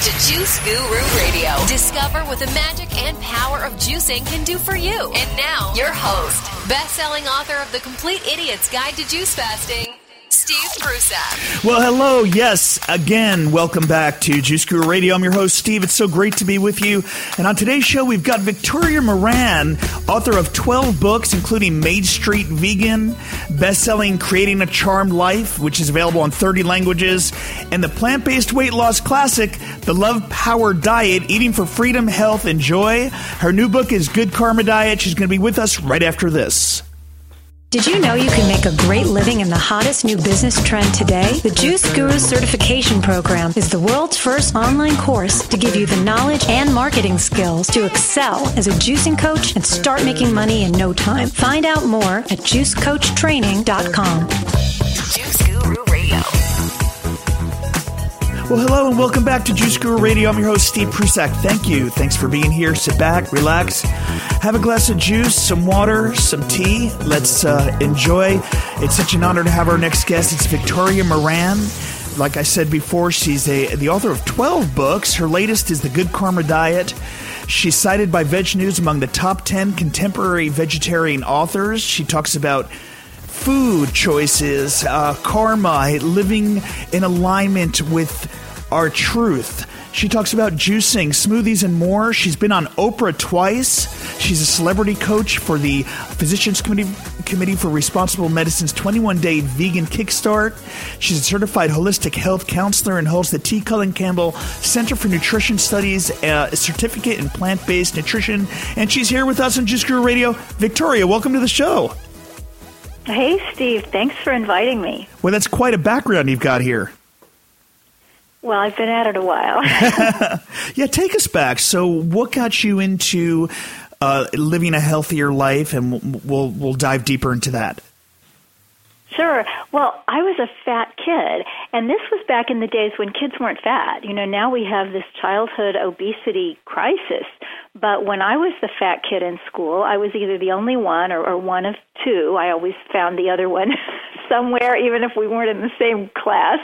to Juice Guru Radio. Discover what the magic and power of juicing can do for you. And now, your host, best-selling author of The Complete Idiot's Guide to Juice Fasting, Steve Prussack. Well, hello. Yes, again, welcome back to Juice Guru Radio. I'm your host, Steve. It's so great to be with you. And on today's show, we've got Victoria Moran, author of 12 books, including Main Street Vegan, best-selling Creating a Charmed Life, which is available in 30 languages, and the plant-based weight loss classic, The Love Power Diet, Eating for Freedom, Health, and Joy. Her new book is Good Karma Diet. She's going to be with us right after this. Did you know you can make a great living in the hottest new business trend today? The Juice Guru Certification Program is the world's first online course to give you the knowledge and marketing skills to excel as a juicing coach and start making money in no time. Find out more at juicecoachtraining.com. Juice Guru Radio. Well, hello and welcome back to Juice Guru Radio. I'm your host, Steve Prussack. Thank you. Thanks for being here. Sit back, relax, have a glass of juice, some water, some tea. Let's uh, enjoy. It's such an honor to have our next guest. It's Victoria Moran. Like I said before, she's a, the author of 12 books. Her latest is The Good Karma Diet. She's cited by Veg News among the top 10 contemporary vegetarian authors. She talks about food choices, uh, karma, living in alignment with our truth. She talks about juicing, smoothies, and more. She's been on Oprah twice. She's a celebrity coach for the Physicians Committee, Committee for Responsible Medicine's 21 Day Vegan Kickstart. She's a certified holistic health counselor and holds the T. Colin Campbell Center for Nutrition Studies uh, certificate in plant based nutrition. And she's here with us on Juice Guru Radio. Victoria, welcome to the show. Hey, Steve. Thanks for inviting me. Well, that's quite a background you've got here. Well, I've been at it a while. Yeah, take us back. So, what got you into uh, living a healthier life, and we'll, we'll dive deeper into that. sure. Well, I was a fat kid, and this was back in the days when kids weren't fat. You know, now we have this childhood obesity crisis. But when I was the fat kid in school, I was either the only one or, or one of two. I always found the other one somewhere, even if we weren't in the same class.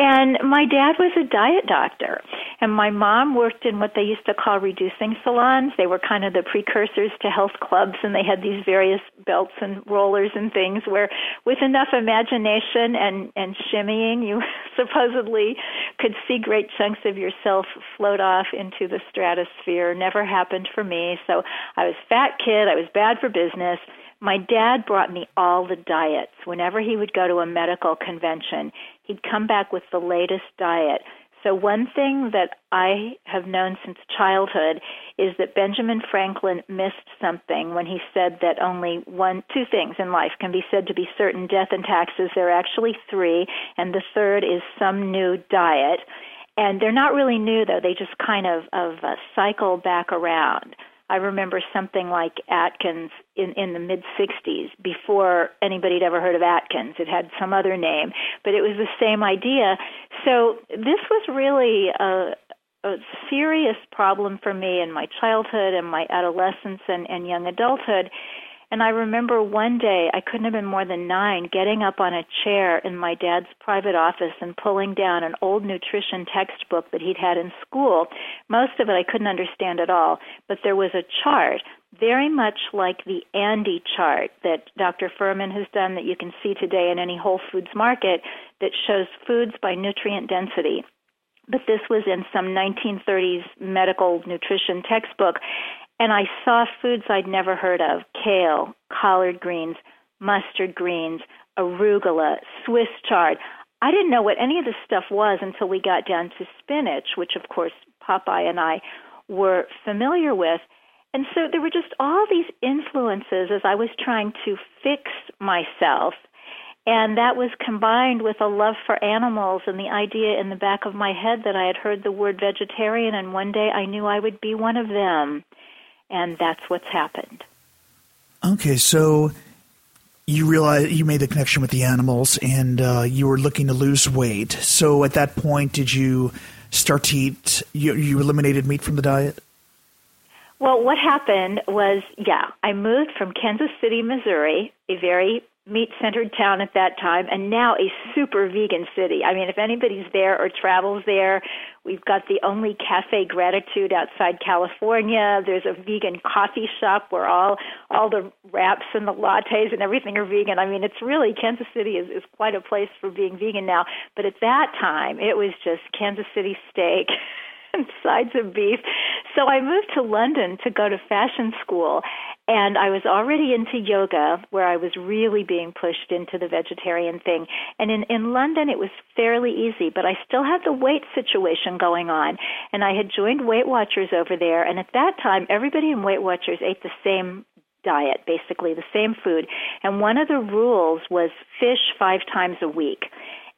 And my dad was a diet doctor, and my mom worked in what they used to call reducing salons. They were kind of the precursors to health clubs, and they had these various belts and rollers and things where, with enough imagination and, and shimmying, you supposedly could see great chunks of yourself float off into the stratosphere. Never happened for me. So I was fat kid, I was bad for business my dad brought me all the diets. Whenever he would go to a medical convention, he'd come back with the latest diet. So, one thing that I have known since childhood is that Benjamin Franklin missed something when he said that only one, two things in life can be said to be certain death and taxes. There are actually three, and the third is some new diet. And they're not really new, though, they just kind of, of uh, cycle back around. I remember something like Atkins in, in the mid 60s before anybody had ever heard of Atkins. It had some other name, but it was the same idea. So this was really a, a serious problem for me in my childhood and my adolescence and, and young adulthood. And I remember one day, I couldn't have been more than nine, getting up on a chair in my dad's private office and pulling down an old nutrition textbook that he'd had in school. Most of it I couldn't understand at all, but there was a chart very much like the ANDI chart that Dr. Fuhrman has done that you can see today in any Whole Foods market that shows foods by nutrient density but this was in some 1930s medical nutrition textbook and I saw foods I'd never heard of kale, collard greens, mustard greens, arugula, Swiss chard. I didn't know what any of this stuff was until we got down to spinach, which of course Popeye and I were familiar with. And so there were just all these influences as I was trying to fix myself. And that was combined with a love for animals and the idea in the back of my head that I had heard the word vegetarian, and one day I knew I would be one of them and that's what's happened. Okay, so you realize you made the connection with the animals, and uh, you were looking to lose weight. So at that point, did you start to eat? You, you eliminated meat from the diet. Well, what happened was, yeah, I moved from Kansas City, Missouri, a very meat centered town at that time and now a super vegan city. I mean, if anybody's there or travels there, we've got the only Cafe Gratitude outside California. There's a vegan coffee shop where all all the wraps and the lattes and everything are vegan. I mean, it's really Kansas City is, is quite a place for being vegan now. But at that time, it was just Kansas City steak. and sides of beef. So I moved to London to go to fashion school, and I was already into yoga, where I was really being pushed into the vegetarian thing. And in, in London, it was fairly easy, but I still had the weight situation going on. And I had joined Weight Watchers over there, and at that time, everybody in Weight Watchers ate the same diet, basically the same food. And one of the rules was fish five times a week.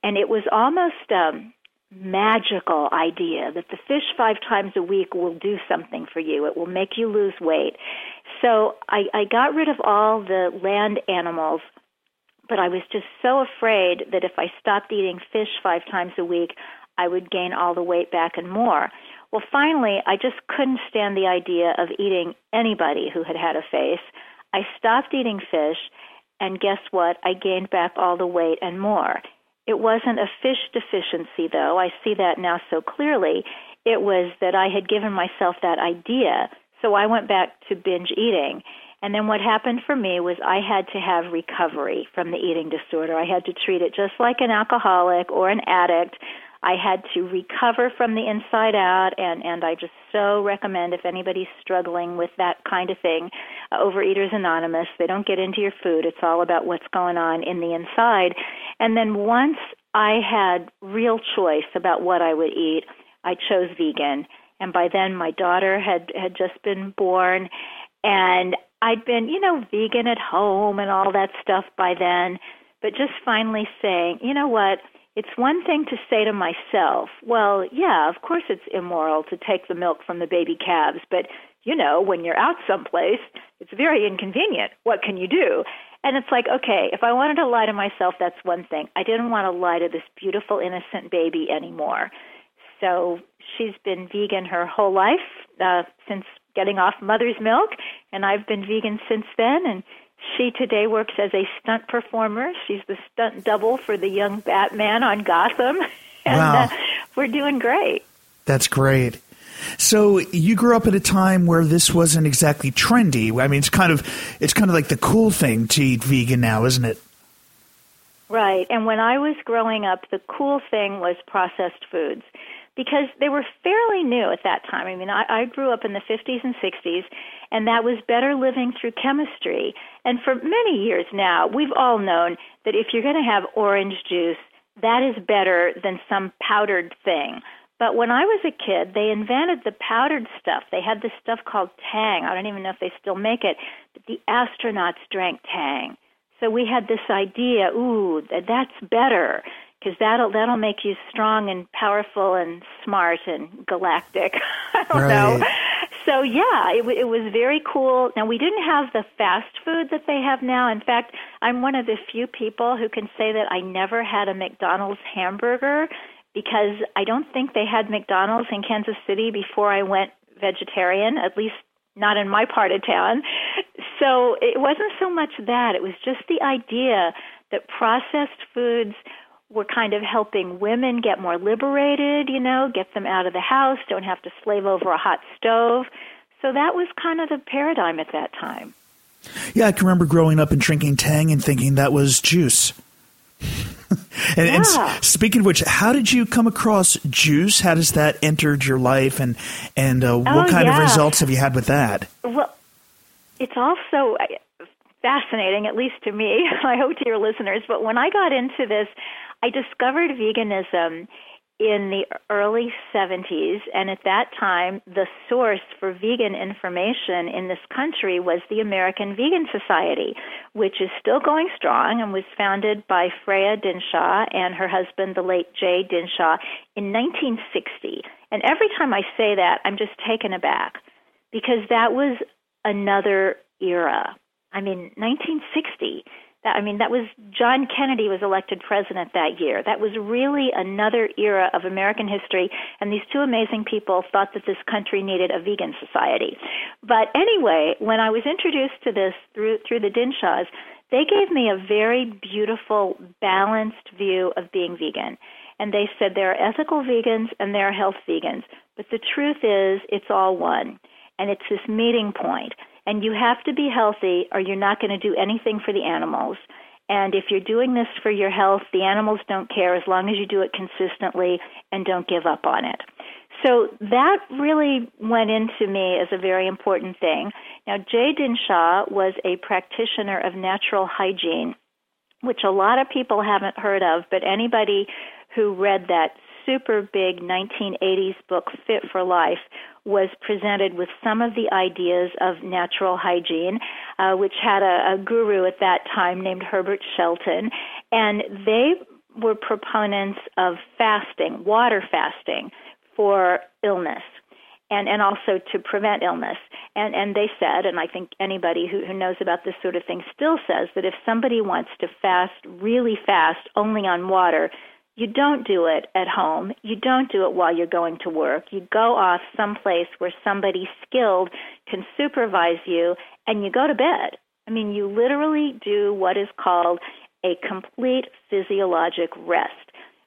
And it was almost um, magical idea that the fish five times a week will do something for you. It will make you lose weight. So I, I got rid of all the land animals, but I was just so afraid that if I stopped eating fish five times a week, I would gain all the weight back and more. Well, finally, I just couldn't stand the idea of eating anybody who had had a face. I stopped eating fish, and guess what? I gained back all the weight and more. It wasn't a fish deficiency, though. I see that now so clearly. It was that I had given myself that idea. So I went back to binge eating. And then what happened for me was I had to have recovery from the eating disorder. I had to treat it just like an alcoholic or an addict. I had to recover from the inside out, and, and I just so recommend if anybody's struggling with that kind of thing, uh, Overeaters Anonymous, they don't get into your food. It's all about what's going on in the inside. And then once I had real choice about what I would eat, I chose vegan. And by then, my daughter had had just been born, and I'd been, you know, vegan at home and all that stuff by then. But just finally saying, you know what? It's one thing to say to myself, well, yeah, of course it's immoral to take the milk from the baby calves, but you know, when you're out someplace, it's very inconvenient. What can you do? And it's like, okay, if I wanted to lie to myself, that's one thing. I didn't want to lie to this beautiful, innocent baby anymore. So she's been vegan her whole life uh, since getting off mother's milk, and I've been vegan since then. And she today works as a stunt performer. She's the stunt double for the young Batman on Gotham. And wow. Uh, we're doing great. That's great. So you grew up at a time where this wasn't exactly trendy. I mean, it's kind of it's kind of like the cool thing to eat vegan now, isn't it? Right. And when I was growing up, the cool thing was processed foods because they were fairly new at that time. I mean, I, I grew up in the 50s and 60s, and that was better living through chemistry. And for many years now, we've all known that if you're going to have orange juice, that is better than some powdered thing. But when I was a kid, they invented the powdered stuff. They had this stuff called Tang. I don't even know if they still make it. But the astronauts drank Tang. So we had this idea, ooh, that's better because that'll that'll make you strong and powerful and smart and galactic. I don't right. know. So yeah, it, it was very cool. Now we didn't have the fast food that they have now. In fact, I'm one of the few people who can say that I never had a McDonald's hamburger because I don't think they had McDonald's in Kansas City before I went vegetarian. At least not in my part of town. So it wasn't so much that, it was just the idea that processed foods we're kind of helping women get more liberated, you know, get them out of the house, don't have to slave over a hot stove. So that was kind of the paradigm at that time. Yeah, I can remember growing up and drinking Tang and thinking that was juice. and, yeah. and, speaking of which, how did you come across juice? How does that entered your life, and and uh, what oh, kind yeah. of results have you had with that? Well, it's also uh, fascinating, at least to me. I hope to your listeners. But when I got into this, I discovered veganism in the early 70s, and at that time, the source for vegan information in this country was the American Vegan Society, which is still going strong and was founded by Freya Dinshah and her husband, the late Jay Dinshah, in 1960. And every time I say that, I'm just taken aback because that was another era. I mean, 1960 that, I mean, that was John Kennedy was elected president that year. That was really another era of American history, and these two amazing people thought that this country needed a vegan society. But anyway, when I was introduced to this through through the Dinshahs, they gave me a very beautiful, balanced view of being vegan. And they said there are ethical vegans and there are health vegans. But the truth is, it's all one. And it's this meeting point. And you have to be healthy or you're not going to do anything for the animals. And if you're doing this for your health, the animals don't care as long as you do it consistently and don't give up on it. So that really went into me as a very important thing. Now, Jay Dinshah was a practitioner of natural hygiene, which a lot of people haven't heard of, but anybody who read that super big 1980s book, Fit for Life, was presented with some of the ideas of natural hygiene, uh, which had a, a guru at that time named Herbert Shelton. And they were proponents of fasting, water fasting, for illness and, and also to prevent illness. And, and they said, and I think anybody who, who knows about this sort of thing still says, that if somebody wants to fast really fast only on water, you don't do it at home. You don't do it while you're going to work. You go off someplace where somebody skilled can supervise you and you go to bed. I mean, you literally do what is called a complete physiologic rest.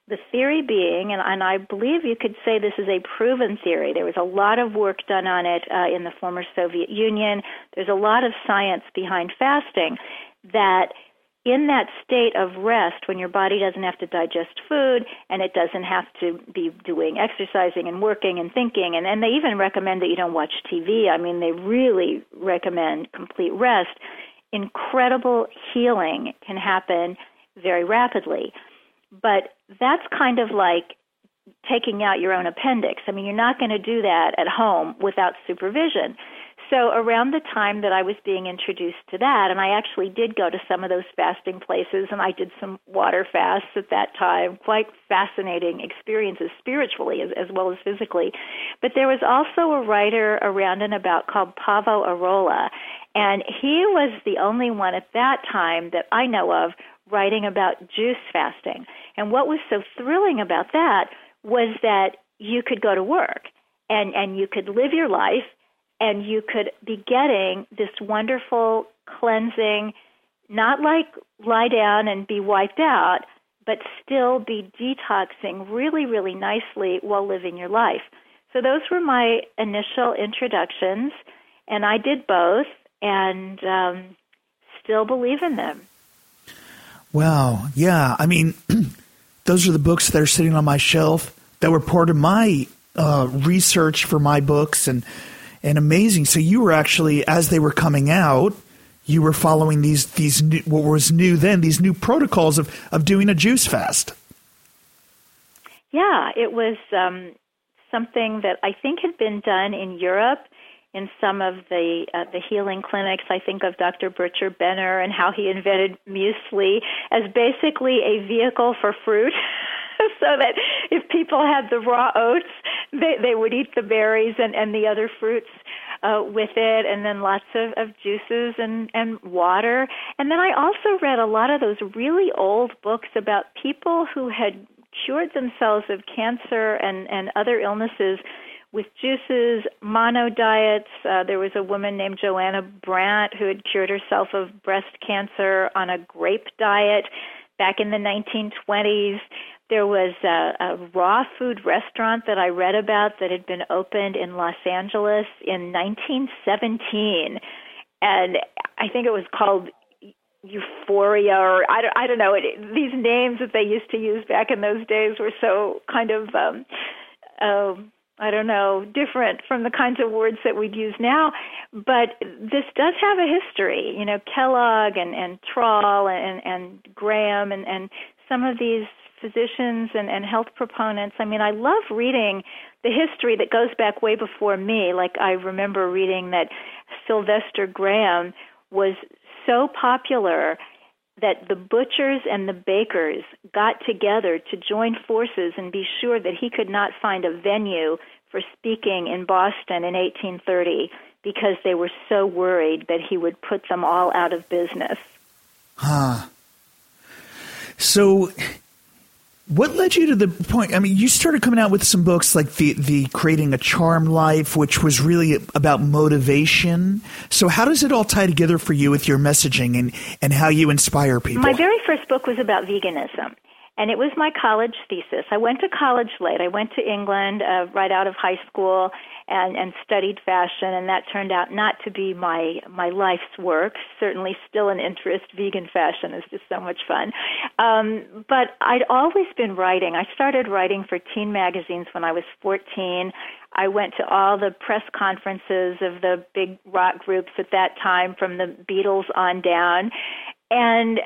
The theory being, and, and I believe you could say this is a proven theory, there was a lot of work done on it uh, in the former Soviet Union. There's a lot of science behind fasting that in that state of rest when your body doesn't have to digest food and it doesn't have to be doing exercising and working and thinking and, and they even recommend that you don't watch TV. I mean they really recommend complete rest. Incredible healing can happen very rapidly. But that's kind of like taking out your own appendix. I mean, you're not going to do that at home without supervision. So around the time that I was being introduced to that, and I actually did go to some of those fasting places, and I did some water fasts at that time, quite fascinating experiences spiritually as, as well as physically. But there was also a writer around and about called Paavo Airola, and he was the only one at that time that I know of writing about juice fasting. And what was so thrilling about that was that you could go to work and, and you could live your life and you could be getting this wonderful cleansing, not like lie down and be wiped out, but still be detoxing really, really nicely while living your life. So those were my initial introductions, and I did both and um, still believe in them. Wow. Yeah. I mean, those are the books that are sitting on my shelf that were part of my uh, research for my books and and amazing. So you were actually, as they were coming out, you were following these these new, what was new then these new protocols of of doing a juice fast. Yeah, it was um, something that I think had been done in Europe in some of the uh, the healing clinics. I think of Dr. Bircher Benner and how he invented muesli as basically a vehicle for fruit. so that if people had the raw oats, they they would eat the berries and and the other fruits uh, with it, and then lots of of juices and and water. And then I also read a lot of those really old books about people who had cured themselves of cancer and and other illnesses with juices, mono diets. Uh, there was a woman named Johanna Brandt who had cured herself of breast cancer on a grape diet back in the 1920s. There was a, a raw food restaurant that I read about that had been opened in Los Angeles in 1917. And I think it was called Euphoria, or I don't, I don't know. It, these names that they used to use back in those days were so kind of, um, uh, I don't know, different from the kinds of words that we'd use now. But this does have a history. You know, Kellogg and, and Trall and, and Graham and, and some of these physicians and, and health proponents. I mean, I love reading the history that goes back way before me. Like, I remember reading that Sylvester Graham was so popular that the butchers and the bakers got together to join forces and be sure that he could not find a venue for speaking in Boston in 1830 because they were so worried that he would put them all out of business. Huh. So What led you to the point? I mean, you started coming out with some books like the the creating a charm life, which was really about motivation. So, how does it all tie together for you with your messaging and and how you inspire people? My very first book was about veganism, and it was my college thesis. I went to college late. I went to England uh, right out of high school and and studied fashion, and that turned out not to be my my life's work. Certainly, still an interest. Vegan fashion is just so much fun. Um, but I'd always been writing. I started writing for teen magazines when I was 14. I went to all the press conferences of the big rock groups at that time, from the Beatles on down. And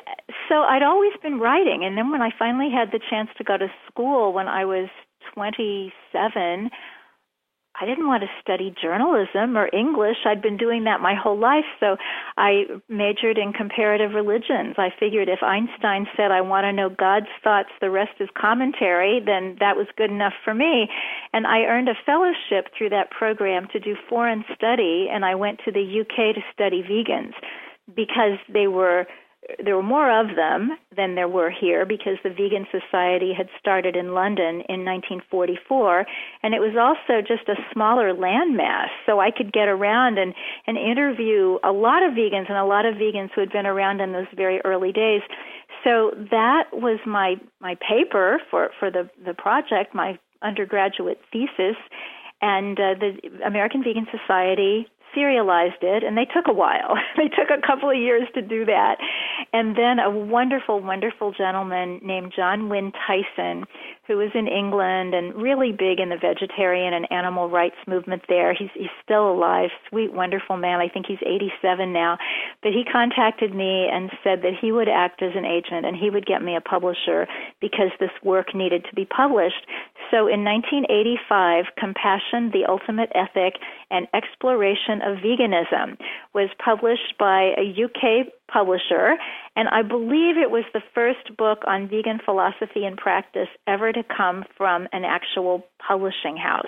so I'd always been writing. And then when I finally had the chance to go to school when I was 27, I didn't want to study journalism or English. I'd been doing that my whole life. So I majored in comparative religions. I figured if Einstein said, I want to know God's thoughts, the rest is commentary, then that was good enough for me. And I earned a fellowship through that program to do foreign study, and I went to the UK to study vegans because they were there were more of them than there were here because the Vegan Society had started in London in 1944, and it was also just a smaller landmass. So I could get around and, and interview a lot of vegans and a lot of vegans who had been around in those very early days. So that was my my paper for for the the project, my undergraduate thesis, and uh, the American Vegan Society serialized it, and they took a while. they took a couple of years to do that. And then a wonderful, wonderful gentleman named John Wynne Tyson, who was in England and really big in the vegetarian and animal rights movement there. He's, he's still alive, sweet, wonderful man. I think he's 87 now. But he contacted me and said that he would act as an agent and he would get me a publisher because this work needed to be published. So in 1985, Compassion, the Ultimate Ethic, and Exploration of Veganism was published by a UK publisher, and I believe it was the first book on vegan philosophy and practice ever to come from an actual publishing house.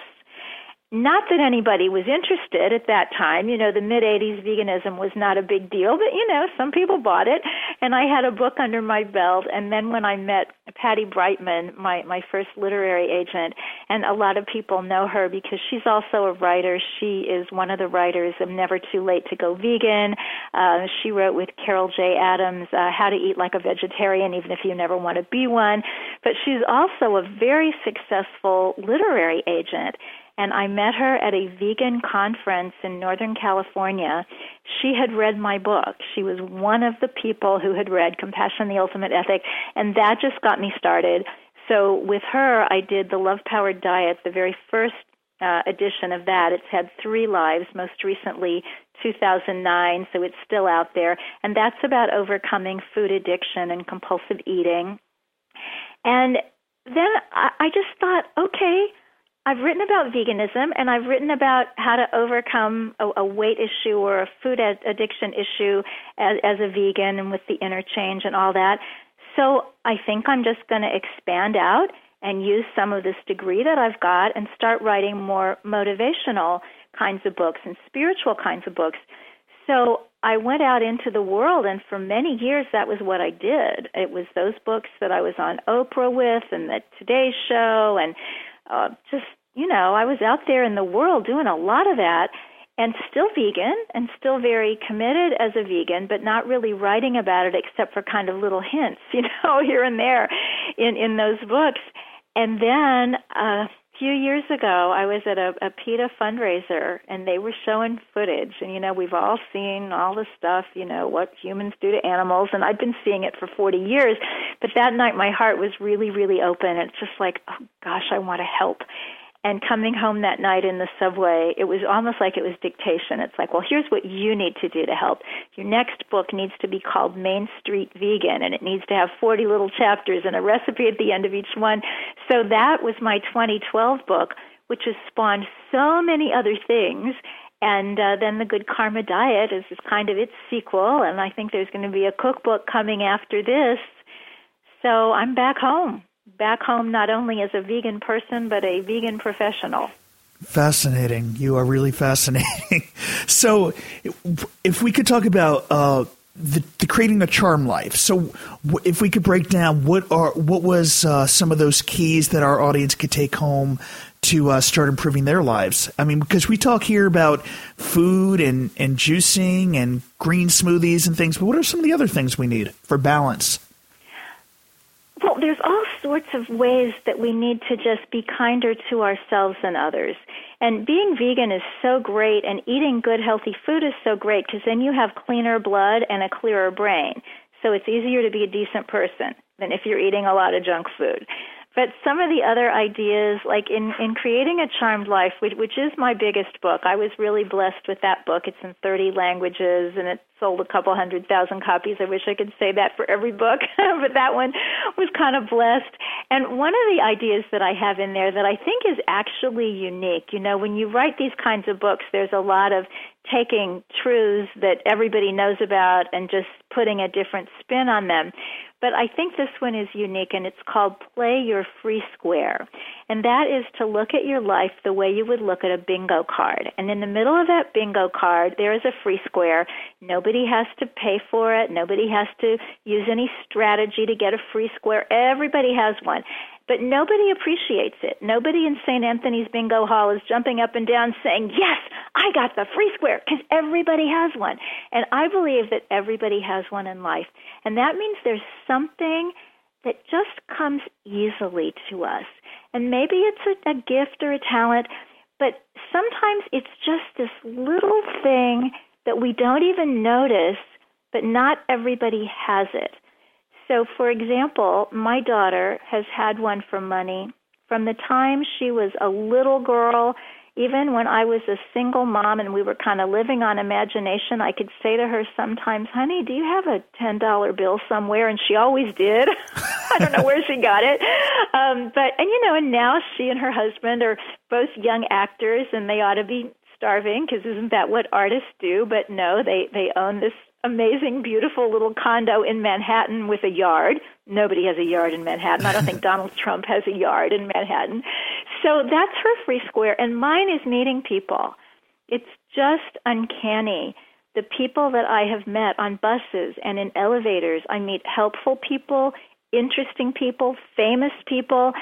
Not that anybody was interested at that time. You know, the mid 80s veganism was not a big deal, but you know, some people bought it. And I had a book under my belt. And then when I met Patti Breitman, my, my first literary agent, and a lot of people know her because she's also a writer. She is one of the writers of Never Too Late to Go Vegan. Uh, she wrote with Carol J. Adams, uh, How to Eat Like a Vegetarian, even if you never want to be one. But she's also a very successful literary agent and I met her at a vegan conference in Northern California. She had read my book. She was one of the people who had read Compassion the Ultimate Ethic, and that just got me started. So with her, I did the Love Powered Diet, the very first uh, edition of that. It's had three lives, most recently 2009, so it's still out there. And that's about overcoming food addiction and compulsive eating. And then I, I just thought, okay, I've written about veganism and I've written about how to overcome a, a weight issue or a food ad- addiction issue as, as a vegan and with the interchange and all that. So I think I'm just going to expand out and use some of this degree that I've got and start writing more motivational kinds of books and spiritual kinds of books. So I went out into the world, and for many years, that was what I did. It was those books that I was on Oprah with, and the Today Show, and uh, just you know I was out there in the world doing a lot of that and still vegan and still very committed as a vegan but not really writing about it except for kind of little hints you know here and there in in those books. And then uh few years ago, I was at a, a PETA fundraiser, and they were showing footage. And you know, we've all seen all the stuff, you know, what humans do to animals, and I've been seeing it for 40 years. But that night, my heart was really, really open. It's just like, oh gosh, I want to help. And coming home that night in the subway, it was almost like it was dictation. It's like, well, here's what you need to do to help. Your next book needs to be called Main Street Vegan, and it needs to have 40 little chapters and a recipe at the end of each one. So that was my 2012 book, which has spawned so many other things. And uh, then the Good Karma Diet is, is kind of its sequel, and I think there's going to be a cookbook coming after this. So I'm back home back home not only as a vegan person but a vegan professional. Fascinating. You are really fascinating. so, if we could talk about uh, the, the, creating a charm life. So, if we could break down what are what was uh, some of those keys that our audience could take home to uh, start improving their lives. I mean, because we talk here about food and and juicing and green smoothies and things, but what are some of the other things we need for balance? Well, there's all sorts of ways that we need to just be kinder to ourselves and others. And being vegan is so great, and eating good, healthy food is so great because then you have cleaner blood and a clearer brain. So it's easier to be a decent person than if you're eating a lot of junk food. But some of the other ideas, like in, in creating a charmed life, which, which is my biggest book, I was really blessed with that book. It's in 30 languages and it sold a couple hundred thousand copies. I wish I could say that for every book, but that one was kind of blessed. And one of the ideas that I have in there that I think is actually unique, you know, when you write these kinds of books, there's a lot of taking truths that everybody knows about and just putting a different spin on them. But I think this one is unique and it's called Play Your Free Square. And that is to look at your life the way you would look at a bingo card. And in the middle of that bingo card, there is a free square. Nobody has to pay for it. Nobody has to use any strategy to get a free square. Everybody has one. But nobody appreciates it. Nobody in St. Anthony's Bingo Hall is jumping up and down saying, Yes, I got the free square, because everybody has one. And I believe that everybody has one in life. And that means there's something that just comes easily to us. And maybe it's a, a gift or a talent, but sometimes it's just this little thing that we don't even notice, but not everybody has it. So, for example, my daughter has had one for money from the time she was a little girl. Even when I was a single mom and we were kind of living on imagination, I could say to her sometimes, honey, do you have a $10 bill somewhere? And she always did. I don't know where she got it. Um, but, and you know, and now she and her husband are both young actors and they ought to be starving because isn't that what artists do? But no, they, they own this amazing, beautiful little condo in Manhattan with a yard. Nobody has a yard in Manhattan. I don't think Donald Trump has a yard in Manhattan. So that's her free square. And mine is meeting people. It's just uncanny. The people that I have met on buses and in elevators, I meet helpful people, interesting people, famous people.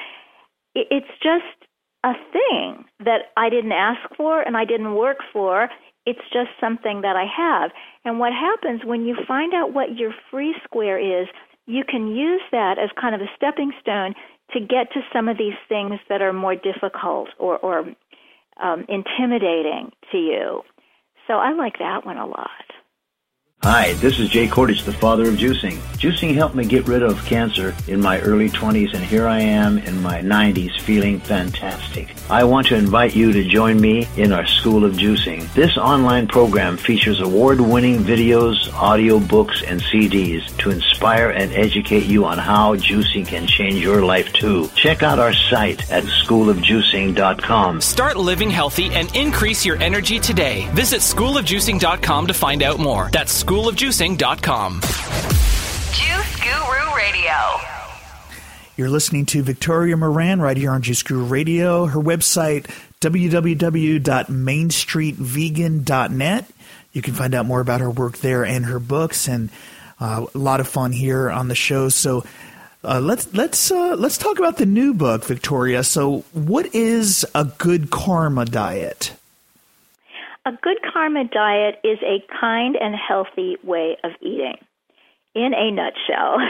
It's just a thing that I didn't ask for and I didn't work for. It's just something that I have. And what happens when you find out what your free square is, you can use that as kind of a stepping stone to get to some of these things that are more difficult or, or um, intimidating to you. So I like that one a lot. Hi, this is Jay Kordich, the father of juicing. Juicing helped me get rid of cancer in my early 20s, and here I am in my 90s feeling fantastic. I want to invite you to join me in our School of Juicing. This online program features award-winning videos, audio books, and CDs to inspire and educate you on how juicing can change your life too. Check out our site at schoolofjuicing.com. Start living healthy and increase your energy today. Visit schoolofjuicing.com to find out more. That's schoolofjuicing.com. Juice Guru Radio. You're listening to Victoria Moran right here on Juice Guru Radio. Her website, www.mainstreetvegan.net. You can find out more about her work there and her books, and uh, a lot of fun here on the show. So uh, let's let's uh, let's talk about the new book, Victoria. So, what is a good karma diet? A good karma diet is a kind and healthy way of eating, in a nutshell.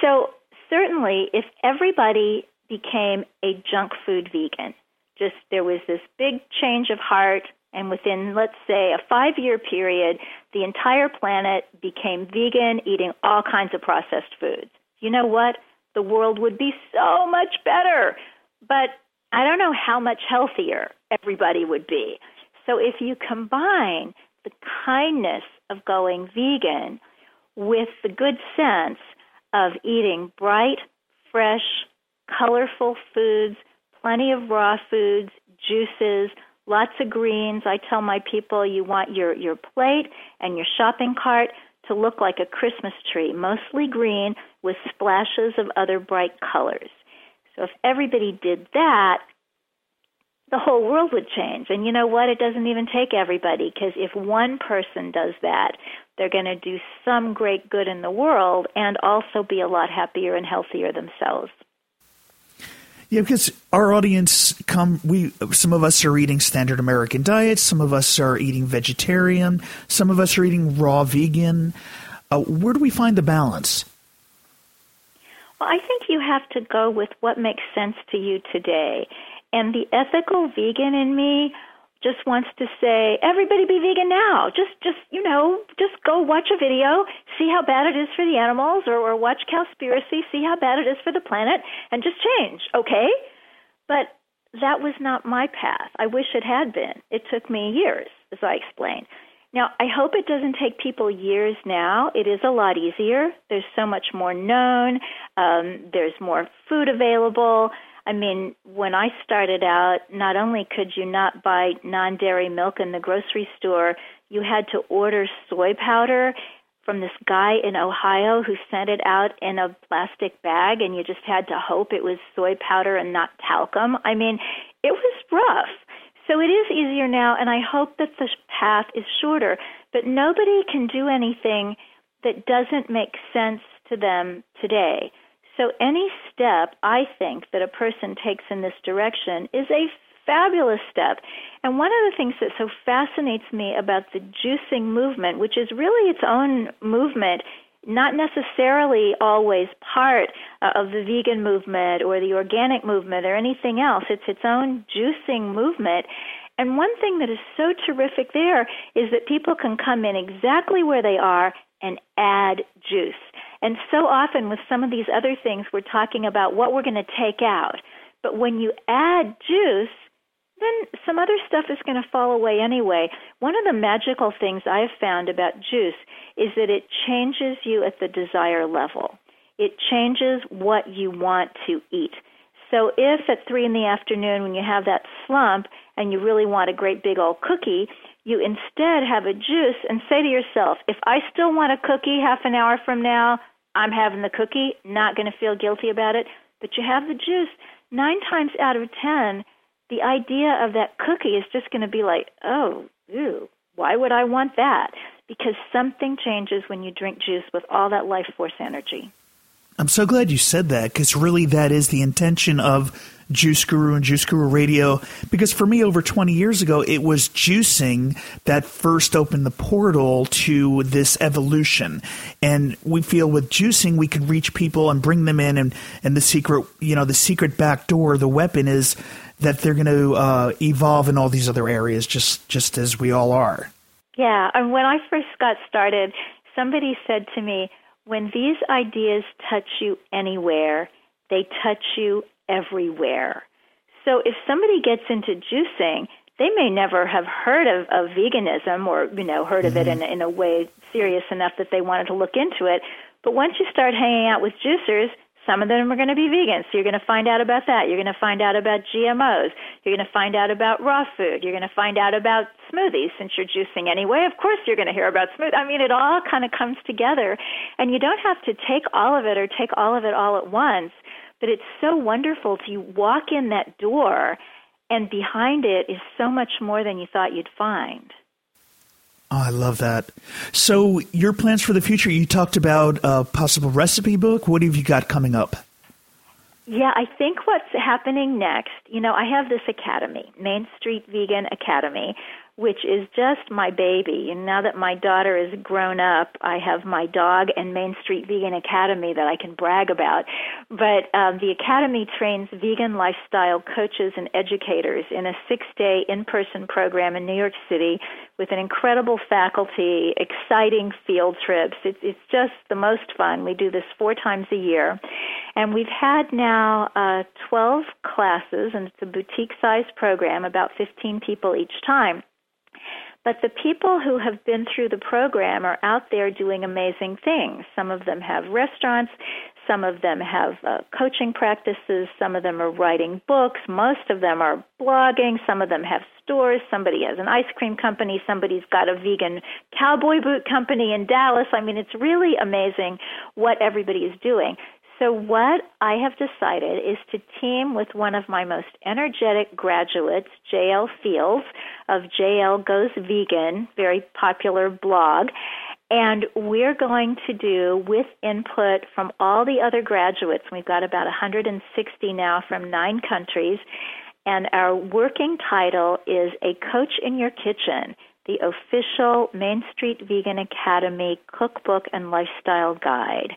So, certainly, if everybody became a junk food vegan, just there was this big change of heart, and within, let's say, a five year period, the entire planet became vegan, eating all kinds of processed foods. You know what? The world would be so much better. But I don't know how much healthier everybody would be. So if you combine the kindness of going vegan with the good sense of eating bright, fresh, colorful foods, plenty of raw foods, juices, lots of greens. I tell my people you want your, your plate and your shopping cart to look like a Christmas tree, mostly green with splashes of other bright colors. So if everybody did that, the whole world would change. And you know what? It doesn't even take everybody because if one person does that, they're going to do some great good in the world and also be a lot happier and healthier themselves. Yeah, because our audience come we some of us are eating standard American diets, some of us are eating vegetarian, some of us are eating raw vegan. Uh, where do we find the balance? Well, I think you have to go with what makes sense to you today. And the ethical vegan in me just wants to say, everybody be vegan now. Just, just you know, just go watch a video, see how bad it is for the animals, or, or watch Cowspiracy, see how bad it is for the planet, and just change, okay? But that was not my path. I wish it had been. It took me years, as I explained. Now, I hope it doesn't take people years now. It is a lot easier. There's so much more known. Um, there's more food available. I mean, when I started out, not only could you not buy non dairy milk in the grocery store, you had to order soy powder from this guy in Ohio who sent it out in a plastic bag, and you just had to hope it was soy powder and not talcum. I mean, it was rough. So it is easier now, and I hope that the path is shorter. But nobody can do anything that doesn't make sense to them today. So, any step I think that a person takes in this direction is a fabulous step. And one of the things that so fascinates me about the juicing movement, which is really its own movement, not necessarily always part uh, of the vegan movement or the organic movement or anything else. It's its own juicing movement. And one thing that is so terrific there is that people can come in exactly where they are and add juice. And so often with some of these other things, we're talking about what we're going to take out. But when you add juice, then some other stuff is going to fall away anyway. One of the magical things I've found about juice is that it changes you at the desire level. It changes what you want to eat. So if at three in the afternoon when you have that slump and you really want a great big old cookie, you instead have a juice and say to yourself, if I still want a cookie half an hour from now, I'm having the cookie, not going to feel guilty about it. But you have the juice. Nine times out of ten, the idea of that cookie is just going to be like, oh, ew, why would I want that? Because something changes when you drink juice with all that life force energy. I'm so glad you said that because really that is the intention of Juice Guru and Juice Guru Radio. Because for me, over 20 years ago, it was juicing that first opened the portal to this evolution. And we feel with juicing, we can reach people and bring them in. And, and the secret, you know, the secret back door, the weapon is that they're going to uh, evolve in all these other areas, just just as we all are. Yeah, and when I first got started, somebody said to me, when these ideas touch you anywhere, they touch you everywhere. So if somebody gets into juicing, they may never have heard of, of veganism or you know heard of mm-hmm. it in, in a way serious enough that they wanted to look into it. But once you start hanging out with juicers, some of them are going to be vegan, so you're going to find out about that. You're going to find out about GMOs. You're going to find out about raw food. You're going to find out about smoothies since you're juicing anyway. Of course, you're going to hear about smooth. I mean, it all kind of comes together, and you don't have to take all of it or take all of it all at once. But it's so wonderful to walk in that door, and behind it is so much more than you thought you'd find. Oh, I love that. So, your plans for the future, you talked about a possible recipe book. What have you got coming up? Yeah, I think what's happening next, you know, I have this academy, Main Street Vegan Academy, which is just my baby. And now that my daughter is grown up, I have my dog and Main Street Vegan Academy that I can brag about. But um, the academy trains vegan lifestyle coaches and educators in a six day in person program in New York City with an incredible faculty, exciting field trips. It's, it's just the most fun. We do this four times a year. And we've had now uh, 12 classes, and it's a boutique sized program, about 15 people each time. But the people who have been through the program are out there doing amazing things. Some of them have restaurants, some of them have uh, coaching practices, some of them are writing books, most of them are blogging, some of them have stores, somebody has an ice cream company, somebody's got a vegan cowboy boot company in Dallas. I mean, it's really amazing what everybody is doing. So, what I have decided is to team with one of my most energetic graduates, JL Fields of JL Goes Vegan, very popular blog. And we're going to do, with input from all the other graduates, we've got about 160 now from nine countries, and our working title is A Coach in Your Kitchen, the official Main Street Vegan Academy cookbook and lifestyle guide.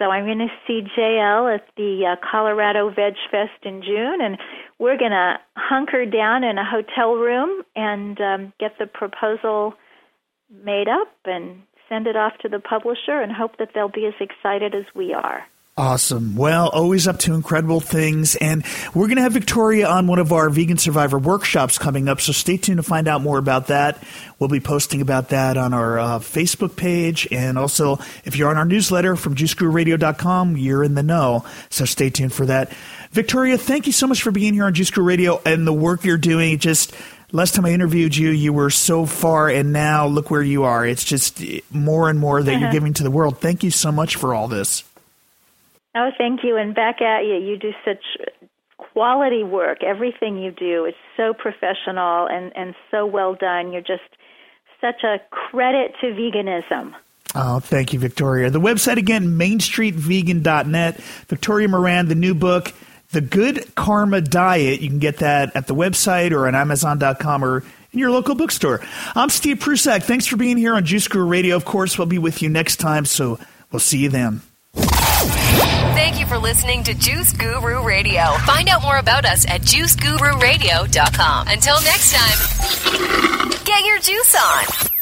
So I'm going to see JL at the uh, Colorado Veg Fest in June, and we're going to hunker down in a hotel room and um, get the proposal made up and send it off to the publisher and hope that they'll be as excited as we are. Awesome. Well, always up to incredible things. And we're going to have Victoria on one of our Vegan Survivor workshops coming up. So stay tuned to find out more about that. We'll be posting about that on our uh, Facebook page. And also, if you're on our newsletter from juicegururadio.com, you're in the know. So stay tuned for that. Victoria, thank you so much for being here on Juice Guru Radio and the work you're doing. Just last time I interviewed you, you were so far, and now look where you are. It's just more and more that you're giving to the world. Thank you so much for all this. Oh, thank you. And back at you. You do such quality work. Everything you do is so professional and, and so well done. You're just such a credit to veganism. Oh, thank you, Victoria. The website again, mainstreetvegan.net. Victoria Moran, the new book, The Good Karma Diet. You can get that at the website or on Amazon.com or in your local bookstore. I'm Steve Prussack. Thanks for being here on Juice Guru Radio. Of course, we'll be with you next time, so we'll see you then. Thank you for listening to Juice Guru Radio. Find out more about us at juicegururadio.com. Until next time, get your juice on.